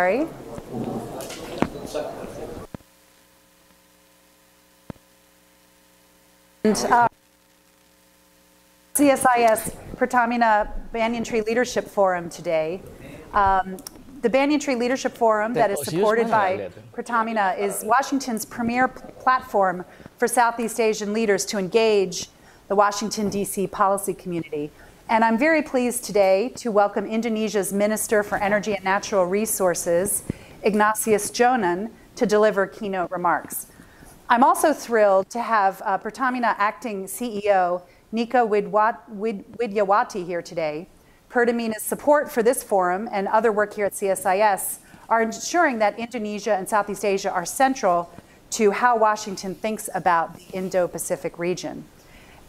Sorry. And uh, CSIS Pertamina Banyan Tree Leadership Forum today. Um, the Banyan Tree Leadership Forum that is supported by Pertamina is Washington's premier platform for Southeast Asian leaders to engage the Washington, D.C. policy community. And I'm very pleased today to welcome Indonesia's Minister for Energy and Natural Resources, Ignasius Jonan, to deliver keynote remarks. I'm also thrilled to have uh, Pertamina acting CEO Nicke Widyawati here today. Pertamina's support for this forum and other work here at CSIS are ensuring that Indonesia and Southeast Asia are central to how Washington thinks about the Indo-Pacific region.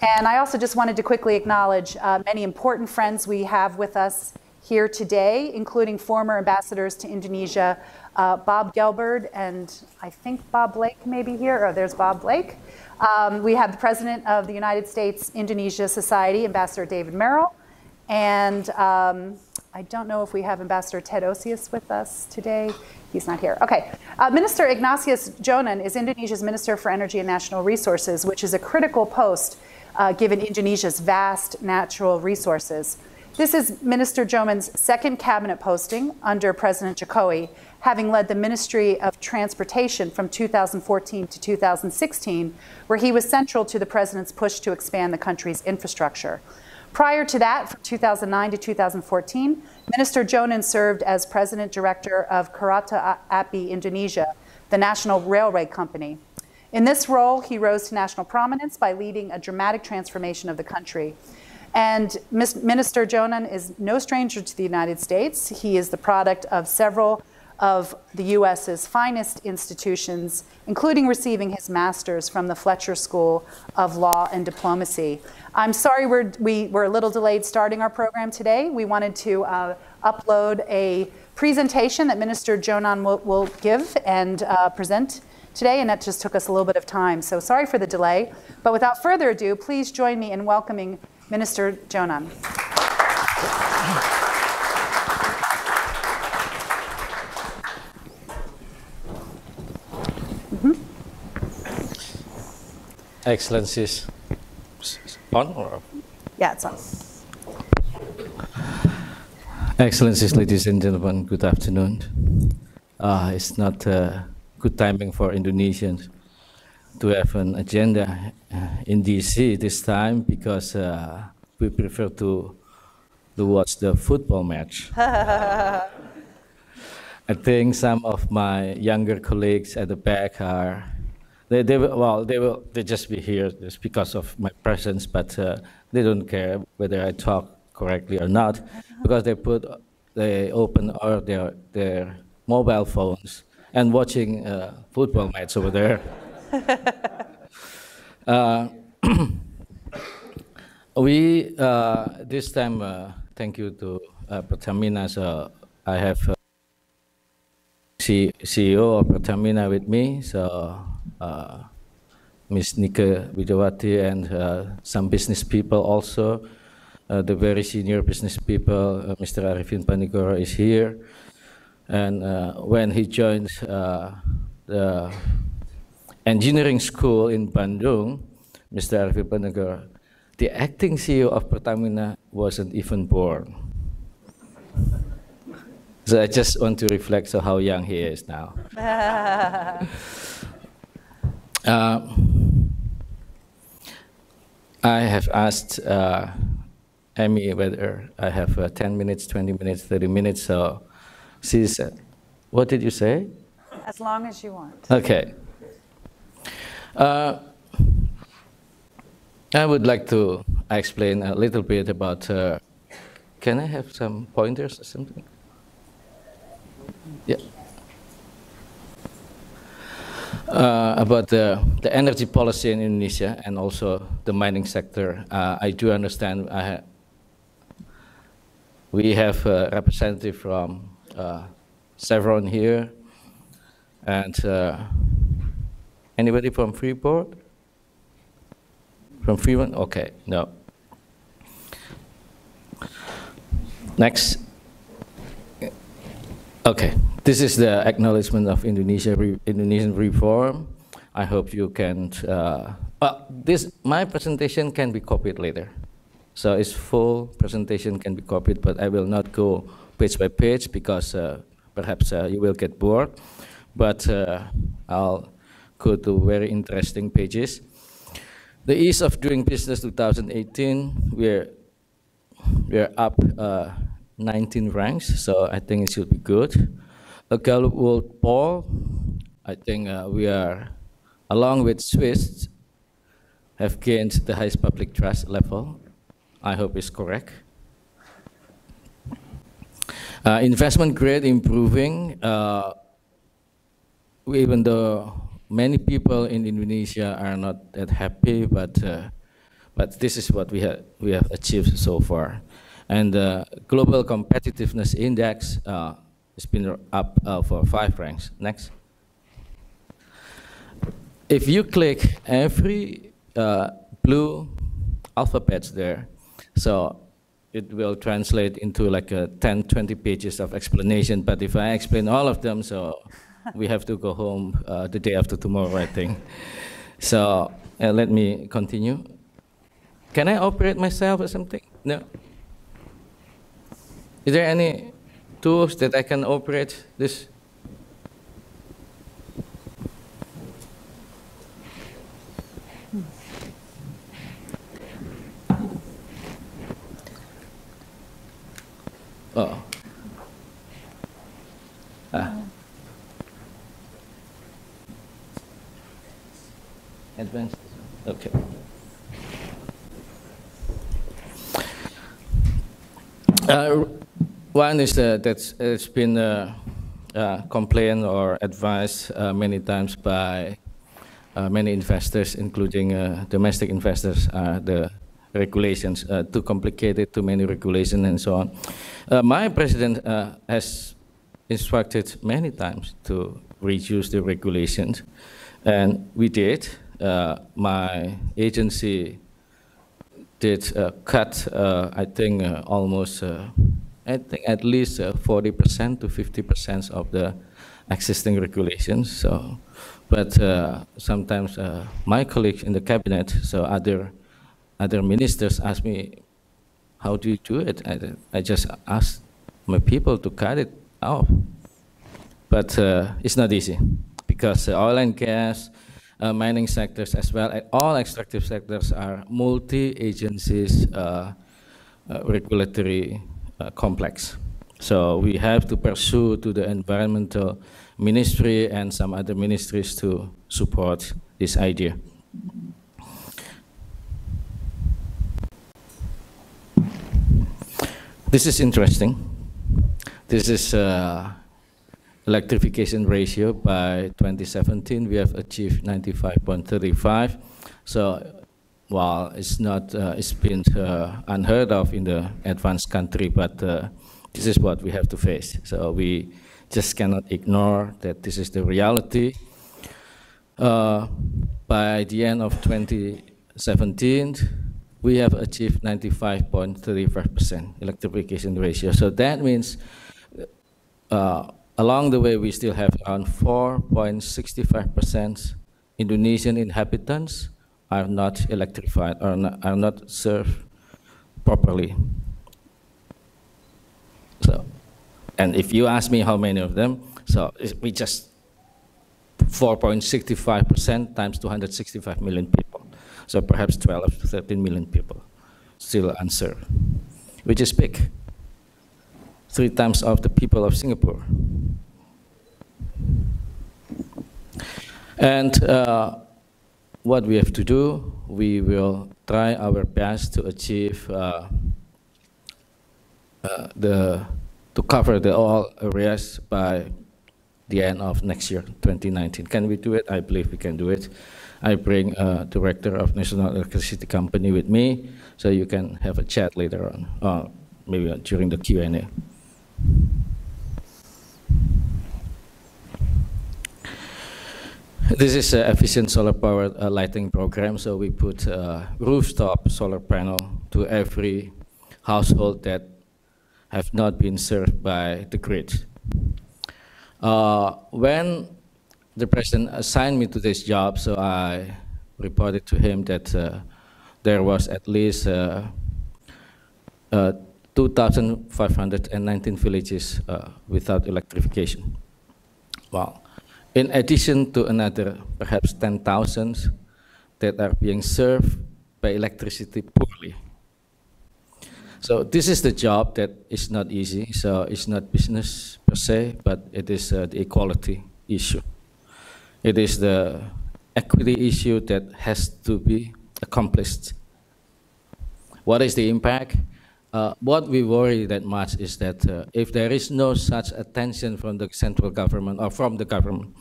And I also just wanted to quickly acknowledge uh, many important friends we have with us here today, including former ambassadors to Indonesia, uh, Bob Gelbard, and I think Bob Blake may be here. Oh, there's Bob Blake. Um, we have the president of the United States Indonesia Society, Ambassador David Merrill. And um, I don't know if we have Ambassador Ted Osius with us today. He's not here. Okay. Uh, Minister Ignasius Jonan is Indonesia's Minister for Energy and National Resources, which is a critical post uh, given Indonesia's vast natural resources. This is Minister Jonan's second cabinet posting under President Jokowi, having led the Ministry of Transportation from 2014 to 2016, where he was central to the president's push to expand the country's infrastructure. Prior to that, from 2009 to 2014, Minister Jonan served as President Director of Kereta Api Indonesia, the national railway company. In this role, he rose to national prominence by leading a dramatic transformation of the country. And Minister Jonan is no stranger to the United States. He is the product of several of the U.S.'s finest institutions, including receiving his master's from the Fletcher School of Law and Diplomacy. I'm sorry we're, we a little delayed starting our program today. We wanted to uh, upload a presentation that Minister Jonan will, will give and uh, present today, and that just took us a little bit of time. So sorry for the delay. But without further ado, please join me in welcoming Minister Jonan. Mm-hmm. Excellencies, on or? Yeah, it's on. Excellencies, ladies and gentlemen, good afternoon. Uh, it's not uh, good timing for Indonesians to have an agenda uh, in DC this time because uh, we prefer to, to watch the football match. I think some of my younger colleagues at the back are they, they will, well they will they just be here just because of my presence, but uh, they don't care whether I talk correctly or not because they put they open all their their mobile phones and watching uh, football match over there. uh, we uh, this time uh, thank you to uh, Pertamina. So I have uh, C CEO of Pertamina with me. So uh, Ms. Nicke Widyawati and some business people also. the very senior business people, Mr. Arifin Panigoro is here. And uh, when he joined uh, the engineering school in Bandung, Mr. Arifin Panigoro, the acting CEO of Pertamina wasn't even born. So I just want to reflect on how young he is now. uh, I have asked uh, Amy whether I have uh, 10 minutes, 20 minutes, 30 minutes, so she said, What did you say? As long as you want. Okay. Uh, I would like to explain a little bit about. Uh, can I have some pointers or something? Yeah. Uh, about the, the energy policy in Indonesia and also the mining sector, uh, I do understand I we have a representative from uh, here, and uh, anybody from Freeport? From Freeport? Okay, no. Next. Okay, this is the acknowledgement of Indonesia re Indonesian reform. I hope you can. Uh, well, this my presentation can be copied later, so its full presentation can be copied, but I will not go page by page because uh, perhaps uh, you will get bored. But uh, I'll go to very interesting pages. The ease of doing business 2018, we're we're up uh, 19 ranks, so I think it should be good. A Gallup World Poll, I think uh, we are, along with Swiss, have gained the highest public trust level. I hope it's correct. Uh, investment grade improving, uh, even though many people in Indonesia are not that happy, but uh, but this is what we have we have achieved so far. And the global competitiveness index uh, has been up uh, for five ranks. Next. If you click every uh, blue alphabets there, so it will translate into like a 10, 20 pages of explanation. But if I explain all of them, so we have to go home uh, the day after tomorrow, I think. So uh, let me continue. Can I operate myself or something? No. Is there any tools that I can operate this? Oh. Ah. Advanced. Okay. Uh, one is that it's been uh, uh, complained or advised uh, many times by many investors, including domestic investors, the regulations too complicated, too many regulations, and so on. my president has instructed many times to reduce the regulations, and we did uh, my agency did uh, cut, uh, I think, almost, I think at least 40% to 50% of the existing regulations. So, but sometimes my colleagues in the cabinet, so other other ministers ask me, how do you do it? I, I just ask my people to cut it off. But it's not easy because oil and gas, uh, mining sectors as well. All extractive sectors are multi-agencies uh, uh, regulatory uh, complex. So we have to pursue to the environmental ministry and some other ministries to support this idea. This is interesting. This is uh, electrification ratio by 2017, we have achieved 95.35. So while it's not, uh, it's been uh, unheard of in the advanced country, but uh, this is what we have to face. So we just cannot ignore that this is the reality. Uh, by the end of 2017, we have achieved 95.35% electrification ratio. So that means uh, Along the way, we still have around 4.65% Indonesian inhabitants are not electrified or not, are not served properly. So, and if you ask me how many of them, so we just 4.65% times 265 million people. So perhaps 12 to 13 million people still unserved, which is big three times of the people of Singapore. And uh, what we have to do, we will try our best to achieve uh, uh, the to cover the all areas by the end of next year, 2019. Can we do it? I believe we can do it. I bring a director of National Electricity Company with me, so you can have a chat later on, maybe during the Q&A. This is an efficient solar powered uh, lighting program. So we put a rooftop solar panel to every household that have not been served by the grid. Uh, when the president assigned me to this job, so I reported to him that uh, there was at least uh, uh 2,519 villages uh, without electrification. Well, in addition to another perhaps 10,000 that are being served by electricity poorly. So this is the job that is not easy. So it's not business per se, but it is uh, the equality issue. It is the equity issue that has to be accomplished. What is the impact? Uh, what we worry that much is that uh, if there is no such attention from the central government or from the government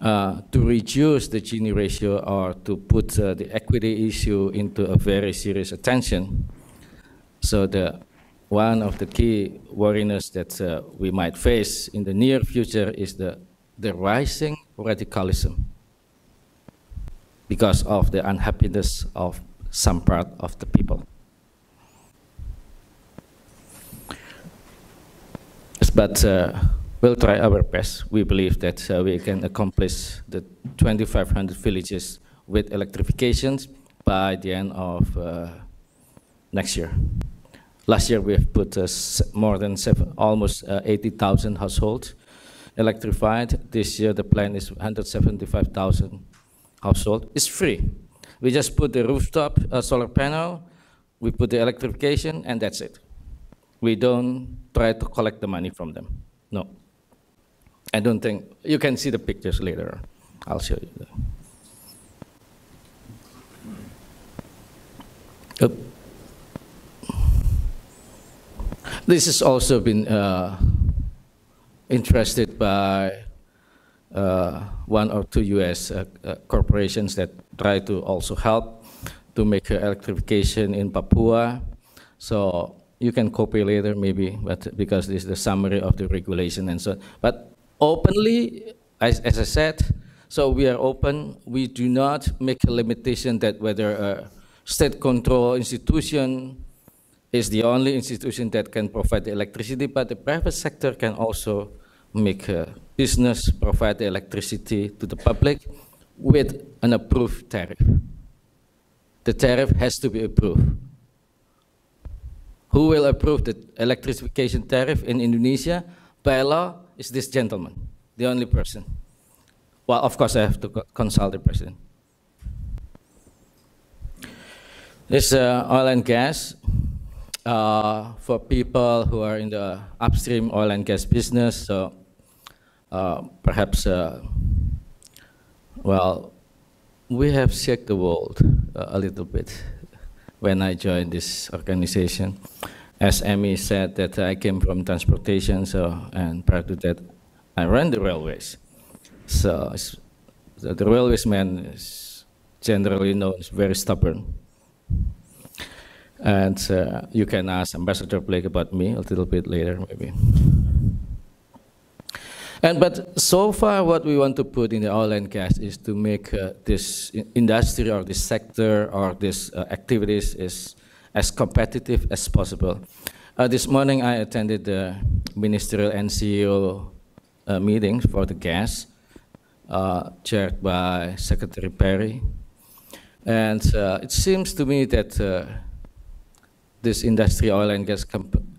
uh, to reduce the Gini ratio or to put uh, the equity issue into a very serious attention, so the one of the key worries that uh, we might face in the near future is the, the rising radicalism because of the unhappiness of some part of the people. But uh, we'll try our best. We believe that uh, we can accomplish the 2,500 villages with electrifications by the end of uh, next year. Last year we have put uh, more than seven, almost uh, 80,000 households electrified. This year the plan is 175,000 households. It's free. We just put the rooftop uh, solar panel, we put the electrification, and that's it. We don't try to collect the money from them. No. I don't think, you can see the pictures later. I'll show you. Oops. This has also been uh, interested by uh, one or two U.S. Uh, uh, corporations that try to also help to make electrification in Papua. So you can copy later maybe, but because this is the summary of the regulation and so. on. But openly, as, as I said, so we are open. We do not make a limitation that whether a state control institution is the only institution that can provide the electricity, but the private sector can also make a business provide the electricity to the public with an approved tariff. The tariff has to be approved. Who will approve the electrification tariff in Indonesia? By law, is this gentleman, the only person. Well, of course, I have to consult the president. This uh, oil and gas uh, for people who are in the upstream oil and gas business. So uh, perhaps, uh, well, we have shook the world uh, a little bit when I joined this organization. As Amy said, that I came from transportation, so and prior to that, I ran the railways. So, so the railways man is generally known as very stubborn. And uh, you can ask Ambassador Blake about me a little bit later, maybe. And but so far, what we want to put in the oil and gas is to make uh, this industry or this sector or these uh, activities is as competitive as possible. Uh, this morning, I attended the ministerial and CEO uh, meeting for the gas, uh, chaired by Secretary Perry. And uh, it seems to me that this industry, oil and gas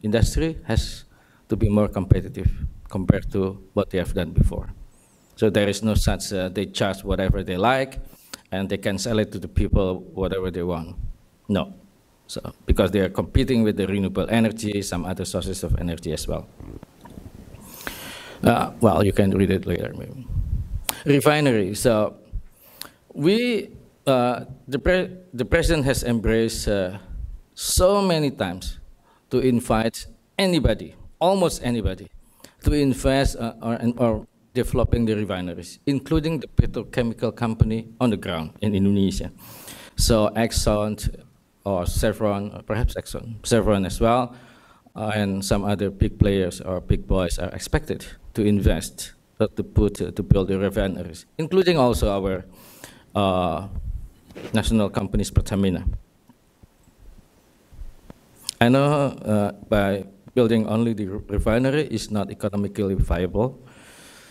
industry, has to be more competitive compared to what they have done before. So there is no such, uh, they charge whatever they like, and they can sell it to the people whatever they want. No. So, because they are competing with the renewable energy, some other sources of energy as well. Uh, well, you can read it later, maybe. Refinery. So, we, uh, the, pre the president has embraced uh, so many times to invite anybody, almost anybody, to invest uh, or, or developing the refineries, including the petrochemical company on the ground in Indonesia. So Exxon or Chevron, or perhaps Exxon, Chevron as well, uh, and some other big players or big boys are expected to invest uh, to put uh, to build the refineries, including also our uh, national companies, Pertamina. I know uh, by building only the refinery is not economically viable.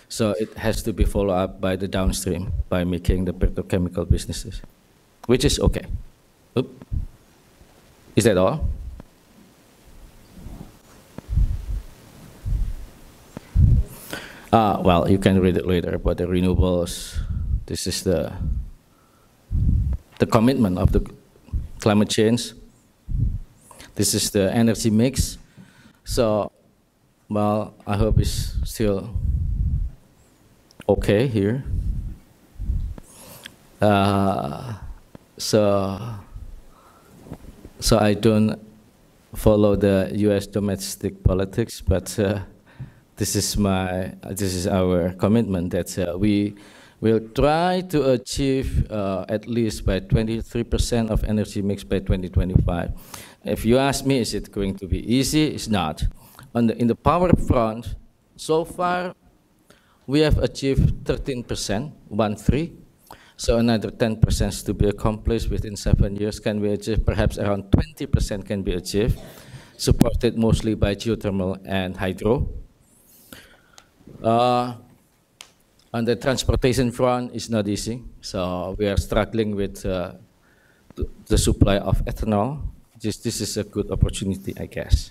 So it has to be followed up by the downstream by making the petrochemical businesses, which is okay. Oop. Is that all? Uh, well, you can read it later, but the renewables, this is the, the commitment of the climate change. This is the energy mix. So, well, I hope it's still okay here. Uh, so, so I don't follow the U.S. domestic politics, but uh, this is my this is our commitment that uh, we will try to achieve uh, at least by 23% of energy mix by 2025. If you ask me, is it going to be easy? It's not. On the, in the power front, so far we have achieved 13%, one three. So another 10% is to be accomplished within seven years. Can we achieve? Perhaps around 20% can be achieved, supported mostly by geothermal and hydro. Uh, on the transportation front, it's not easy. So we are struggling with uh, the supply of ethanol. This, this is a good opportunity, I guess,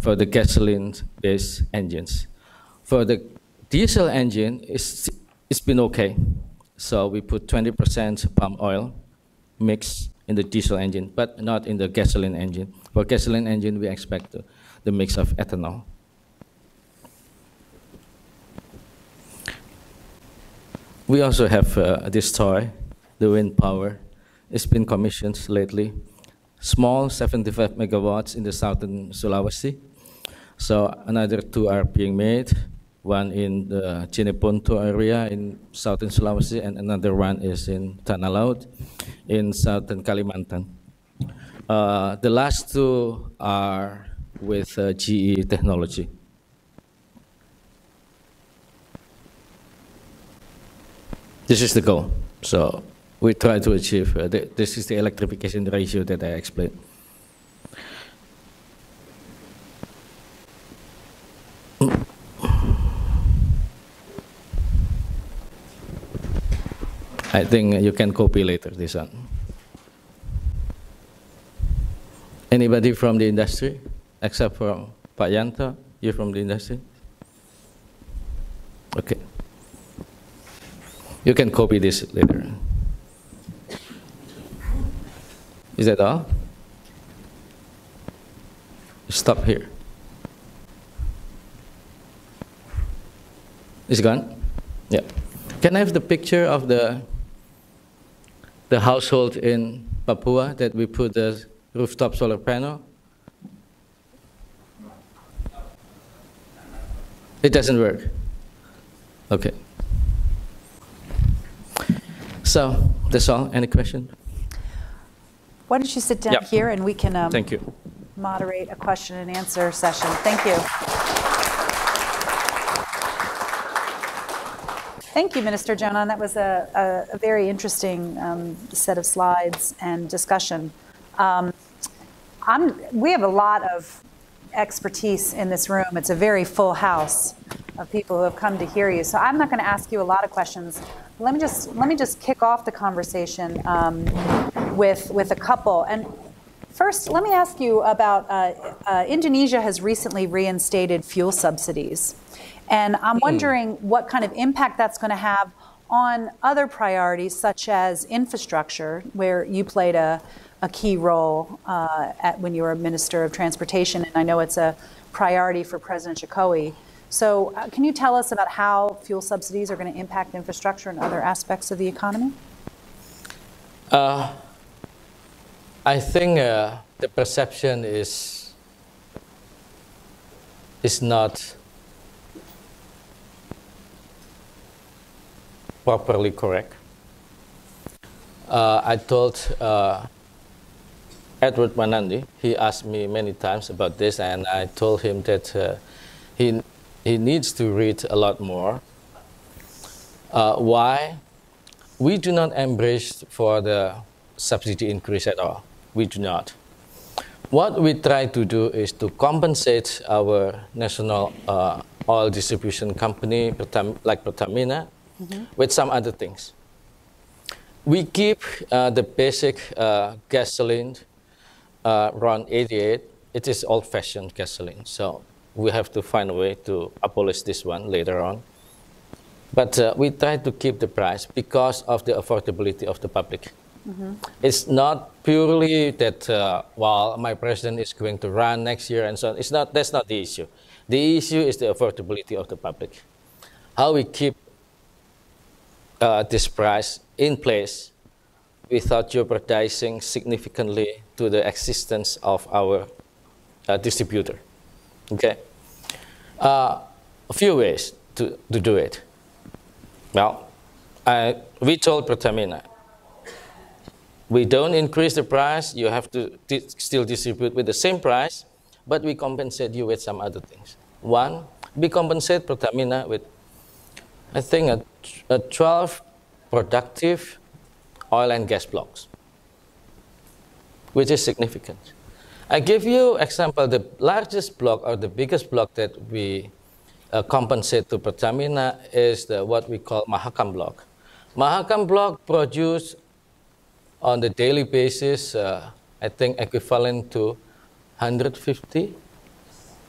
for the gasoline-based engines. For the diesel engine, it's, it's been okay. So we put 20% palm oil mix in the diesel engine, but not in the gasoline engine. For gasoline engine, we expect the, the mix of ethanol. We also have uh, this toy, the wind power. It's been commissioned lately. Small, 75 megawatts in the southern Sulawesi. So another two are being made, one in the Jeneponto area in southern Sulawesi, and another one is in Tanah Laut in southern Kalimantan. Uh, the last two are with uh, GE technology. This is the goal. So we try to achieve, uh, the, this is the electrification ratio that I explained. I think you can copy later this one. Anybody from the industry, except for Pak Yanto, you from the industry? Okay. You can copy this later. Is that all? Stop here. It's gone? Yeah. Can I have the picture of the the household in Papua that we put the rooftop solar panel? It doesn't work. Okay. So that's all. Any question? Why don't you sit down yep. here and we can um, Thank you. moderate a question and answer session. Thank you. Thank you, Minister Jonan. That was a, a, a very interesting um, set of slides and discussion. Um, we have a lot of expertise in this room. It's a very full house of people who have come to hear you. So I'm not going to ask you a lot of questions. Let me just let me just kick off the conversation um, with with a couple. And first, let me ask you about uh, uh, Indonesia has recently reinstated fuel subsidies, and I'm hmm. wondering what kind of impact that's going to have on other priorities such as infrastructure, where you played a a key role uh, at, when you were a Minister of Transportation, and I know it's a priority for President Jokowi. So, uh, can you tell us about how fuel subsidies are going to impact infrastructure and other aspects of the economy? Uh, I think uh, the perception is is not properly correct. Uh, I told uh, Edward Manandi, he asked me many times about this, and I told him that uh, he he needs to read a lot more. Uh, why? We do not embrace for the subsidy increase at all. We do not. What we try to do is to compensate our national uh, oil distribution company like Pertamina, mm -hmm. with some other things. We keep uh, the basic uh, gasoline uh, around 88. It is old-fashioned gasoline, so we have to find a way to abolish this one later on. But uh, we try to keep the price because of the affordability of the public. Mm -hmm. It's not purely that, uh, well, my president is going to run next year and so on. It's not, that's not the issue. The issue is the affordability of the public. How we keep uh, this price in place without jeopardizing significantly to the existence of our uh, distributor. Okay? Uh, a few ways to, to do it. Well, I, we told Pertamina, we don't increase the price, you have to still distribute with the same price, but we compensate you with some other things. One, we compensate Pertamina with, I think, a, a 12 productive oil and gas blocks, which is significant. I give you example, the largest block or the biggest block that we uh, compensate to Pertamina is the, what we call Mahakam block. Mahakam block produce on the daily basis, uh, I think equivalent to 150,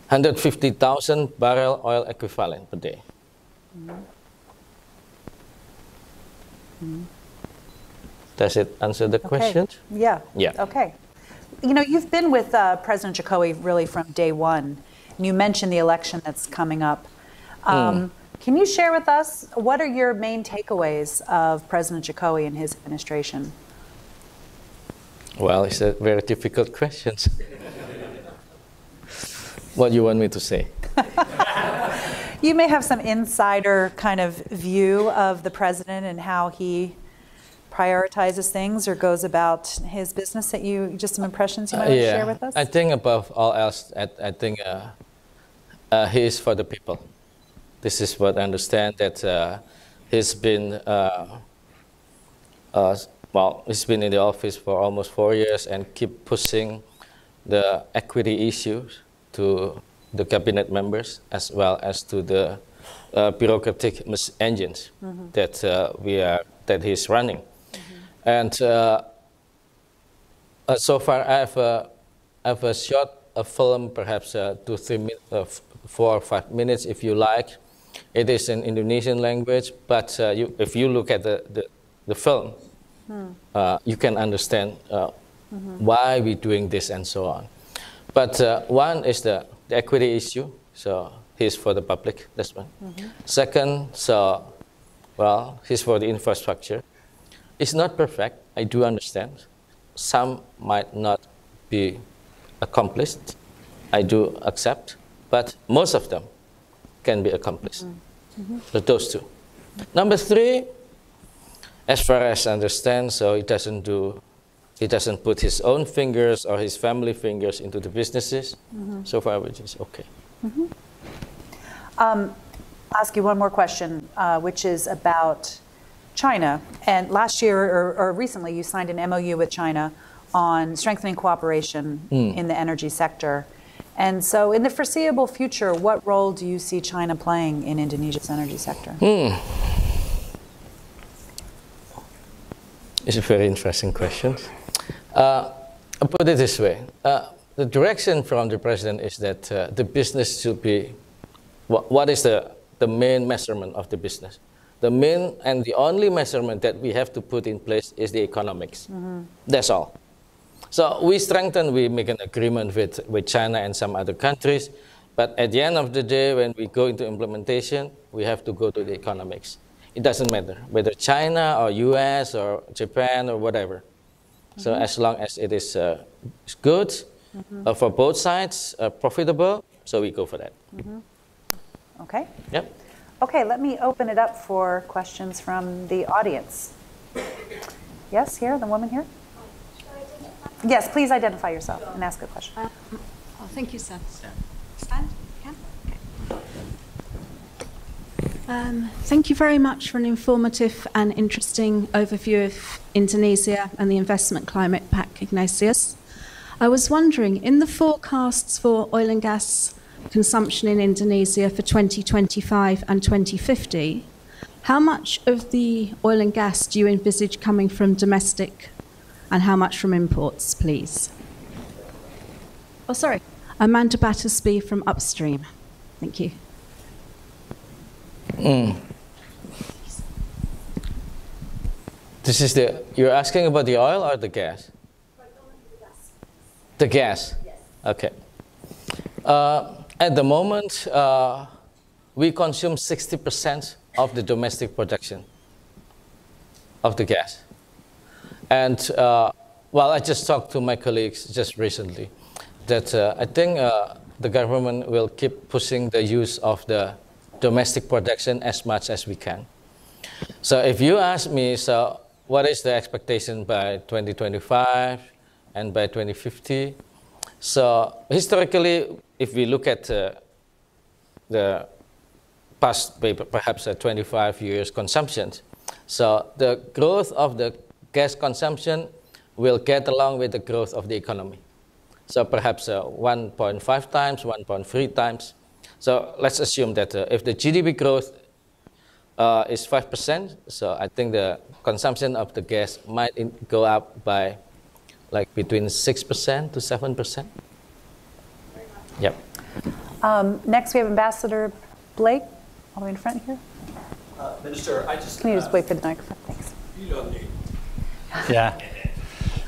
150,000 barrel oil equivalent per day. Mm -hmm. Does it answer the okay. question? Yeah. Yeah. Okay. You know, you've been with uh, President Jokowi really from day one. And you mentioned the election that's coming up. Um, mm. Can you share with us what are your main takeaways of President Jokowi and his administration? Well, it's a very difficult question. what do you want me to say? you may have some insider kind of view of the president and how he prioritizes things or goes about his business that you just some impressions you might uh, yeah. share with us i think above all else i, I think uh, uh, he is for the people this is what i understand that uh, he's been uh, uh, well he's been in the office for almost four years and keep pushing the equity issues to the cabinet members as well as to the bureaucratic engines mm -hmm. that we are that he's running and uh, uh, so far, I have, a, I have a short a film, perhaps uh, two, three, uh, four or five minutes, if you like. It is in Indonesian language, but uh, you, if you look at the, the, the film, Uh, you can understand mm-hmm. why we're doing this and so on. But one is the, the, equity issue, so he's for the public, that's one. Mm-hmm. Second, so, well, he's for the infrastructure. It's not perfect, I do understand. Some might not be accomplished, I do accept, but most of them can be accomplished. Mm -hmm. So those two. Number three, as far as I understand, so he doesn't do, he doesn't put his own fingers or his family fingers into the businesses. Mm -hmm. So far, which is okay. Mm -hmm. um, I'll ask you one more question, uh, which is about China. And last year, or, or, recently, you signed an MOU with China on strengthening cooperation mm. in the energy sector. And so, in the foreseeable future, what role do you see China playing in Indonesia's energy sector? Mm. It's a very interesting question. Uh, I'll put it this way. Uh, the direction from the president is that uh, the business should be, what, what is the, the main measurement of the business? the main and the only measurement that we have to put in place is the economics. Mm-hmm. That's all. So we strengthen, we make an agreement with, with China and some other countries, but at the end of the day, when we go into implementation, we have to go to the economics. It doesn't matter whether China or US or Japan or whatever. Mm-hmm. So as long as it is uh, good mm-hmm. uh, for both sides, uh, profitable, so we go for that. Mm-hmm. Okay. Yep. Okay, let me open it up for questions from the audience. Yes, here, the woman here. Yes, please identify yourself and ask a question. Uh, oh, thank you, sir. Stand? Um, thank you very much for an informative and interesting overview of Indonesia and the investment climate Pak, Ignasius. I was wondering, in the forecasts for oil and gas consumption in Indonesia for 2025 and 2050, how much of the oil and gas do you envisage coming from domestic and how much from imports, please? Oh, sorry. Amanda Battersby from Upstream. Thank you. Mm. This is the, you're asking about the oil or the gas? The gas? Yes. Okay. Uh, at the moment, uh, we consume 60% of the domestic production of the gas. And uh, well, I just talked to my colleagues just recently that uh, I think uh, the government will keep pushing the use of the domestic production as much as we can. So if you ask me, so what is the expectation by 2025 and by 2050? So historically, if we look at uh, the past perhaps uh, 25 years consumption, so the growth of the gas consumption will get along with the growth of the economy. So perhaps uh, 1.5 times, 1.3 times. So let's assume that uh, if the GDP growth uh, is 5%, so I think the consumption of the gas might go up by like between 6% to 7%. Yep. Um, next, we have Ambassador Blake, all the way in front here. Uh, Minister, I just. Can you just wait for the microphone? Thanks. You don't need. Yeah.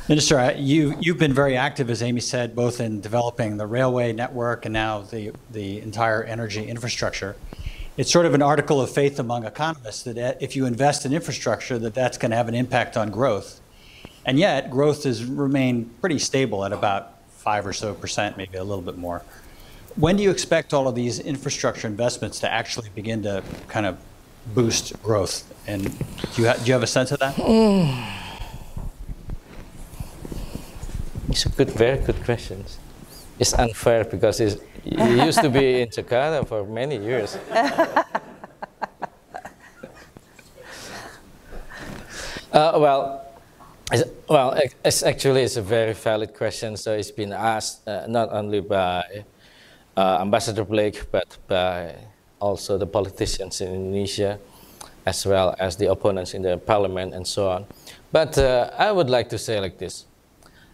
Minister, you, you've been very active, as Amy said, both in developing the railway network and now the, the entire energy infrastructure. It's sort of an article of faith among economists that uh, if you invest in infrastructure, that that's going to have an impact on growth. And yet, growth has remained pretty stable at about five or so percent, maybe a little bit more. When do you expect all of these infrastructure investments to actually begin to kind of boost growth? And do you, do you have a sense of that? Mm. It's a good, very good question. It's unfair because it's, it used to be in Jakarta for many years. uh, well, it's, well, it's actually it's a very valid question. So it's been asked uh, not only by uh, Ambassador Blake, but by also the politicians in Indonesia, as well as the opponents in the parliament and so on. But uh, I would like to say like this.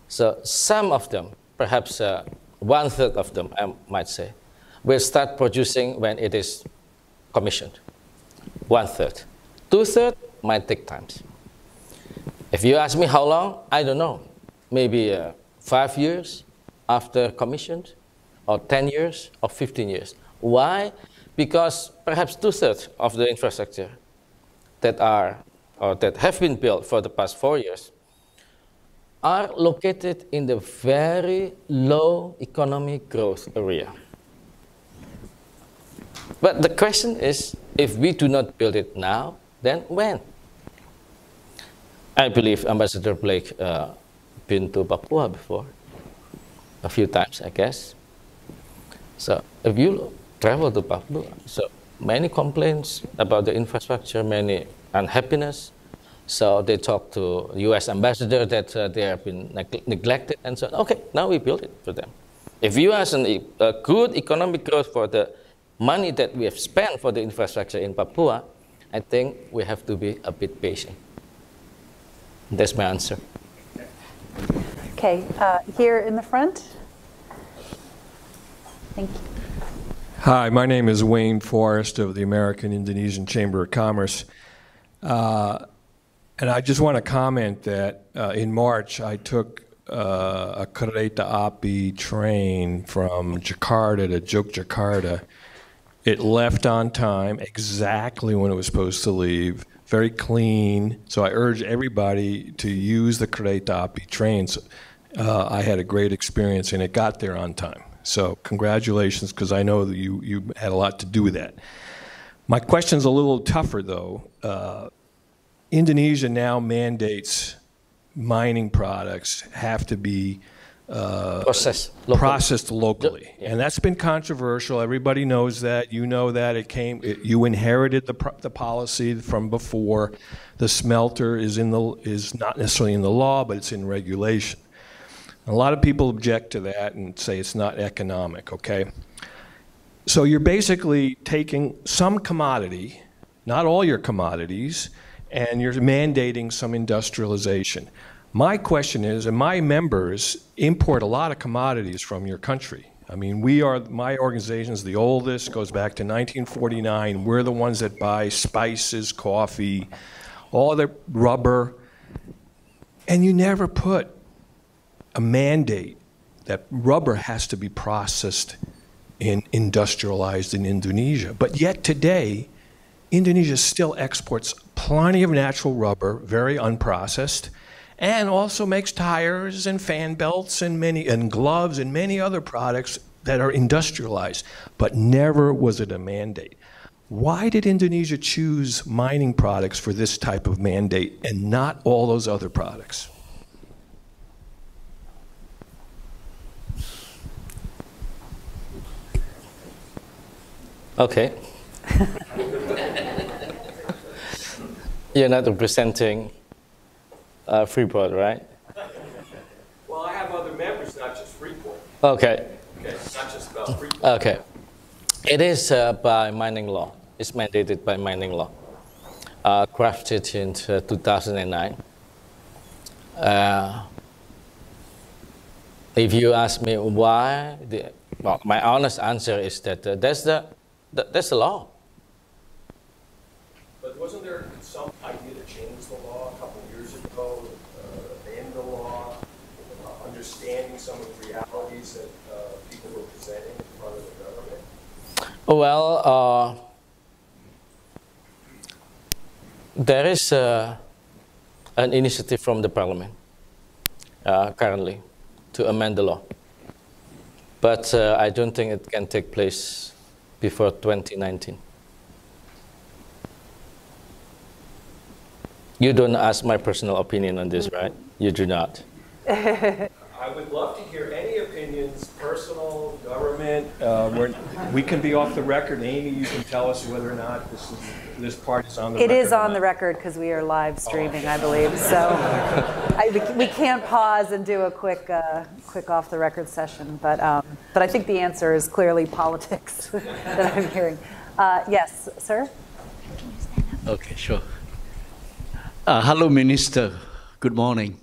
So some of them, perhaps uh, one third of them, I might say, will start producing when it is commissioned. One third. Two third might take time. If you ask me how long, I don't know. Maybe uh, five years after commissioned, or 10 years, or 15 years. Why? Because perhaps two-thirds of the infrastructure that are or that have been built for the past four years are located in the very low economic growth area. But the question is, if we do not build it now, then when? I believe Ambassador Blake uh, been to Papua before, a few times, I guess. So if you travel to Papua, so many complaints about the infrastructure, many unhappiness. So they talk to U.S. ambassador that uh, they have been neg neglected and so on. Okay, now we build it for them. If you ask an, a good economic growth for the money that we have spent for the infrastructure in Papua, I think we have to be a bit patient. That's my answer. Okay, uh, here in the front. Thank you. Hi, my name is Wayne Forrest of the American Indonesian Chamber of Commerce. Uh, and I just want to comment that uh, in March I took uh, a Kereta Api train from Jakarta to Yogyakarta. It left on time, exactly when it was supposed to leave very clean. So I urge everybody to use the Kereta Api trains. Uh, I had a great experience and it got there on time. So congratulations, because I know that you, you had a lot to do with that. My question's a little tougher, though. Uh, Indonesia now mandates mining products have to be uh, processed locally. processed locally, yeah. and that's been controversial. Everybody knows that. You know that it came. It, you inherited the the policy from before. The smelter is in the is not necessarily in the law, but it's in regulation. A lot of people object to that and say it's not economic. Okay. So you're basically taking some commodity, not all your commodities, and you're mandating some industrialization. My question is, and my members import a lot of commodities from your country. I mean, we are, my organization is the oldest, goes back to 1949. We're the ones that buy spices, coffee, all the rubber. And you never put a mandate that rubber has to be processed and industrialized in Indonesia. But yet today, Indonesia still exports plenty of natural rubber, very unprocessed, and also makes tires and fan belts and many and gloves and many other products that are industrialized, but never was it a mandate. Why did Indonesia choose mining products for this type of mandate and not all those other products? Okay. You're not representing uh, Freeport, right? Well, I have other members, not just Freeport. Okay. Okay, not just about Freeport. Okay. It is uh, by mining law. It's mandated by mining law, uh, crafted in uh, 2009. Uh, if you ask me why, the, well, my honest answer is that uh, that's the, the that's the law. But wasn't there some idea to change the law a couple years ago, uh, amend the law, uh, understanding some of the realities that uh, people were presenting in front of the government? Well, uh, there is uh, an initiative from the parliament uh, currently to amend the law. But I don't think it can take place before 2019. You don't ask my personal opinion on this, right? You do not. I would love to hear any opinions, personal, government. Uh, we're, we can be off the record. Amy, you can tell us whether or not this, is, this part is on the It record. is on the record because we are live streaming, I believe. So I, we can't pause and do a quick, uh, quick off the record session. But, um, but I think the answer is clearly politics that I'm hearing. Uh, yes, sir. Okay, sure. Uh, hello, Minister. Good morning.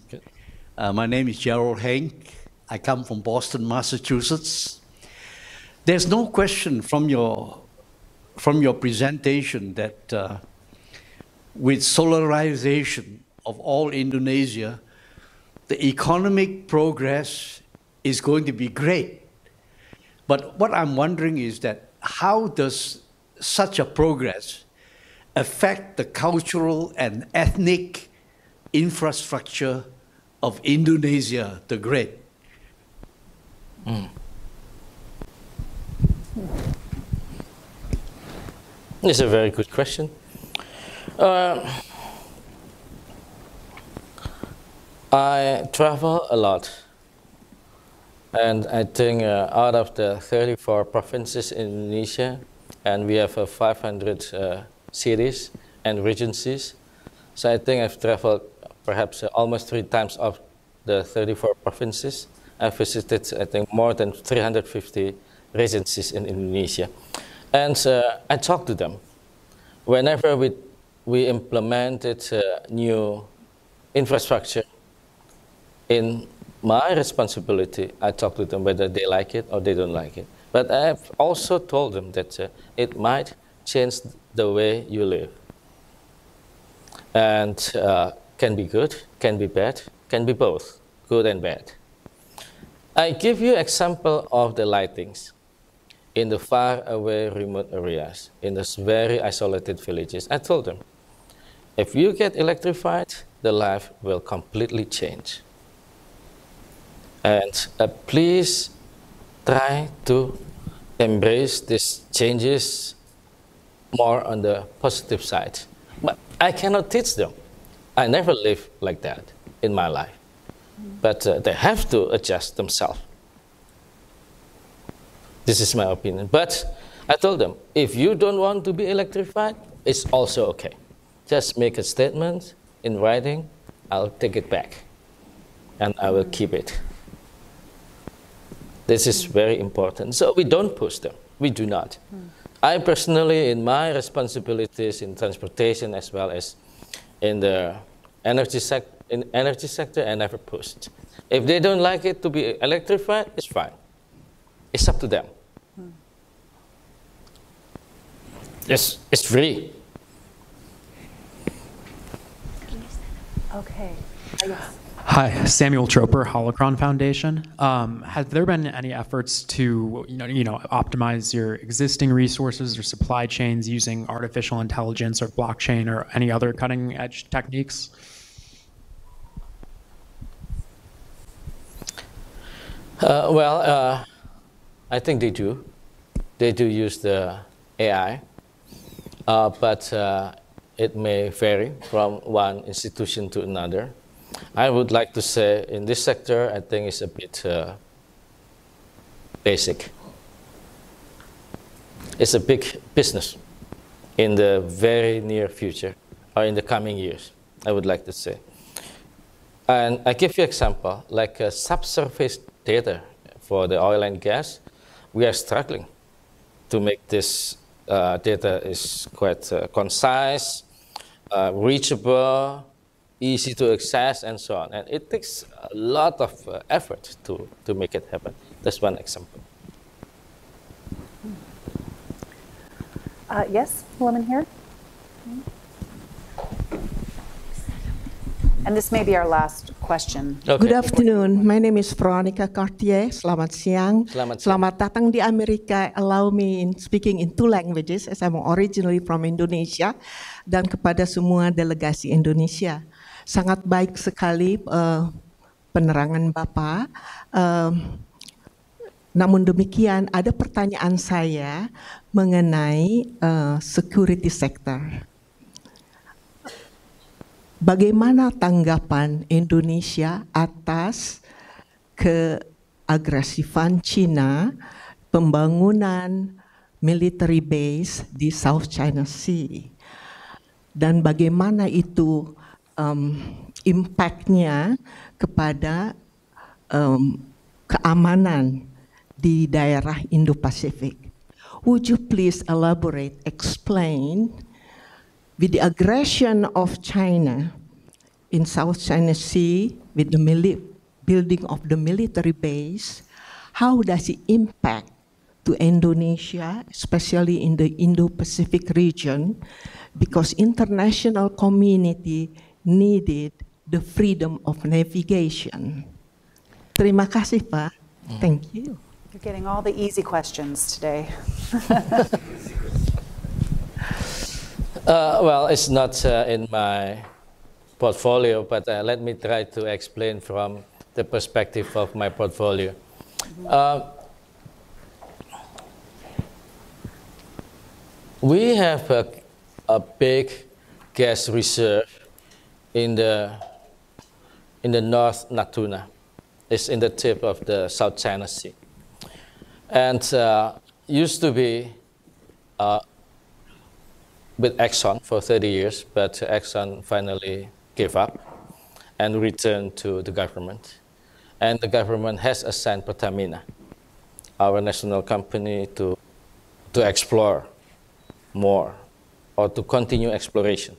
Uh, my name is Gerald Hank. I come from Boston, Massachusetts. There's no question from your, from your presentation that uh, with solarization of all Indonesia, the economic progress is going to be great. But what I'm wondering is that how does such a progress affect the cultural and ethnic infrastructure of Indonesia the Great? Mm. It's a very good question. Uh, I travel a lot. And I think uh, out of the 34 provinces in Indonesia, and we have uh, 500 uh, cities and regencies, so I think I've traveled perhaps almost three times of the 34 provinces. I visited, I think, more than 350 regencies in Indonesia. And uh, I talked to them. Whenever we, we implemented uh, new infrastructure, in my responsibility, I talk to them whether they like it or they don't like it. But I have also told them that uh, it might change the way you live. And uh, can be good, can be bad, can be both, good and bad. I give you example of the lightings in the far away remote areas, in those very isolated villages. I told them, if you get electrified, the life will completely change. And uh, please try to embrace these changes more on the positive side. But I cannot teach them. I never lived like that in my life. But uh, they have to adjust themselves. This is my opinion. But I told them, if you don't want to be electrified, it's also okay. Just make a statement in writing, I'll take it back. And I will keep it. This is very important. So we don't push them. We do not. I personally, in my responsibilities in transportation as well as in the energy, sec- in energy sector, I never pushed. If they don't like it to be electrified, it's fine. It's up to them. Hmm. It's, it's free. Okay. Hi, Samuel Troper, Holocron Foundation. Um, have there been any efforts to, you know, you know, optimize your existing resources or supply chains using artificial intelligence or blockchain or any other cutting edge techniques? Uh, well, uh, I think they do. They do use the AI, uh, but uh, it may vary from one institution to another. I would like to say in this sector, I think it's a bit uh, basic. It's a big business in the very near future or in the coming years, I would like to say. And I give you example, like subsurface data for the oil and gas, we are struggling to make this uh, data is quite uh, concise, uh, reachable, easy to access, and so on. And it takes a lot of uh, effort to, to make it happen. That's one example. Uh, yes, woman here. And this may be our last question. Okay. Good afternoon. My name is Veronica Cartier. Selamat siang. Selamat, siang. Selamat datang di Amerika. Allow me in speaking in two languages as I'm originally from Indonesia dan kepada semua delegasi Indonesia. Sangat baik sekali uh, penerangan Bapak. Uh, namun demikian ada pertanyaan saya mengenai uh, security sector. Bagaimana tanggapan Indonesia atas keagresifan China pembangunan military base di South China Sea dan bagaimana itu um, impactnya kepada um, keamanan di daerah Indo-Pasifik. Would you please elaborate, explain with the aggression of China in South China Sea, with the building of the military base, how does it impact to Indonesia, especially in the Indo-Pacific region, because international community needed the freedom of navigation. Terima kasih, Pak. Mm. Thank you. You're getting all the easy questions today. Uh, well, it's not uh, in my portfolio, but uh, let me try to explain from the perspective of my portfolio. Uh, we have a, a, big gas reserve in the in the North Natuna. It's in the tip of the South China Sea, and uh, used to be uh, with Exxon for 30 years, but Exxon finally gave up and returned to the government. And the government has assigned Pertamina, our national company, to, to explore more or to continue exploration.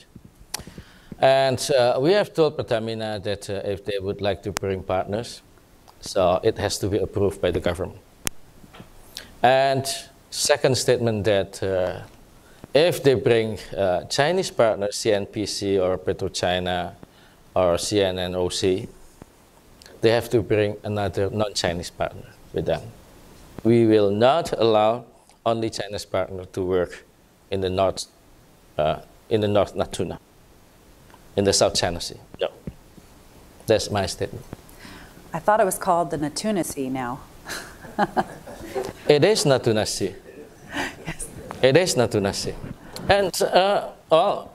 And uh, we have told Pertamina that uh, if they would like to bring partners, so it has to be approved by the government. And second statement that uh, if they bring uh, Chinese partners, CNPC or PetroChina or CNOOC, they have to bring another non-Chinese partner with them. We will not allow only Chinese partner to work in the North, uh, in the North Natuna, in the South China Sea. No. That's my statement. I thought it was called the Natuna Sea now. it is Natuna Sea. It is Natuna Sea. And, uh, well,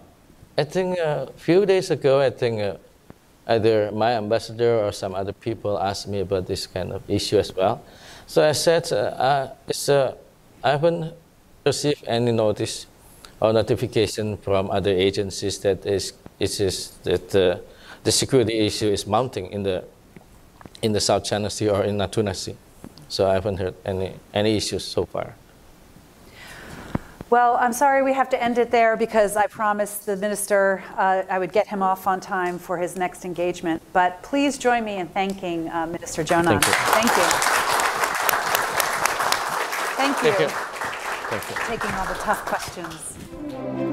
I think a few days ago, I think uh, either my ambassador or some other people asked me about this kind of issue as well. So I said, uh, it's, uh, I haven't received any notice or notification from other agencies that is, it is that uh, the security issue is mounting in the, in the South China Sea or in Natuna Sea. So I haven't heard any, any issues so far. Well, I'm sorry we have to end it there because I promised the minister uh, I would get him off on time for his next engagement. But please join me in thanking uh, Minister Jonan. Thank you. Thank you. Thank you. Thank you. Thank you. Taking all the tough questions.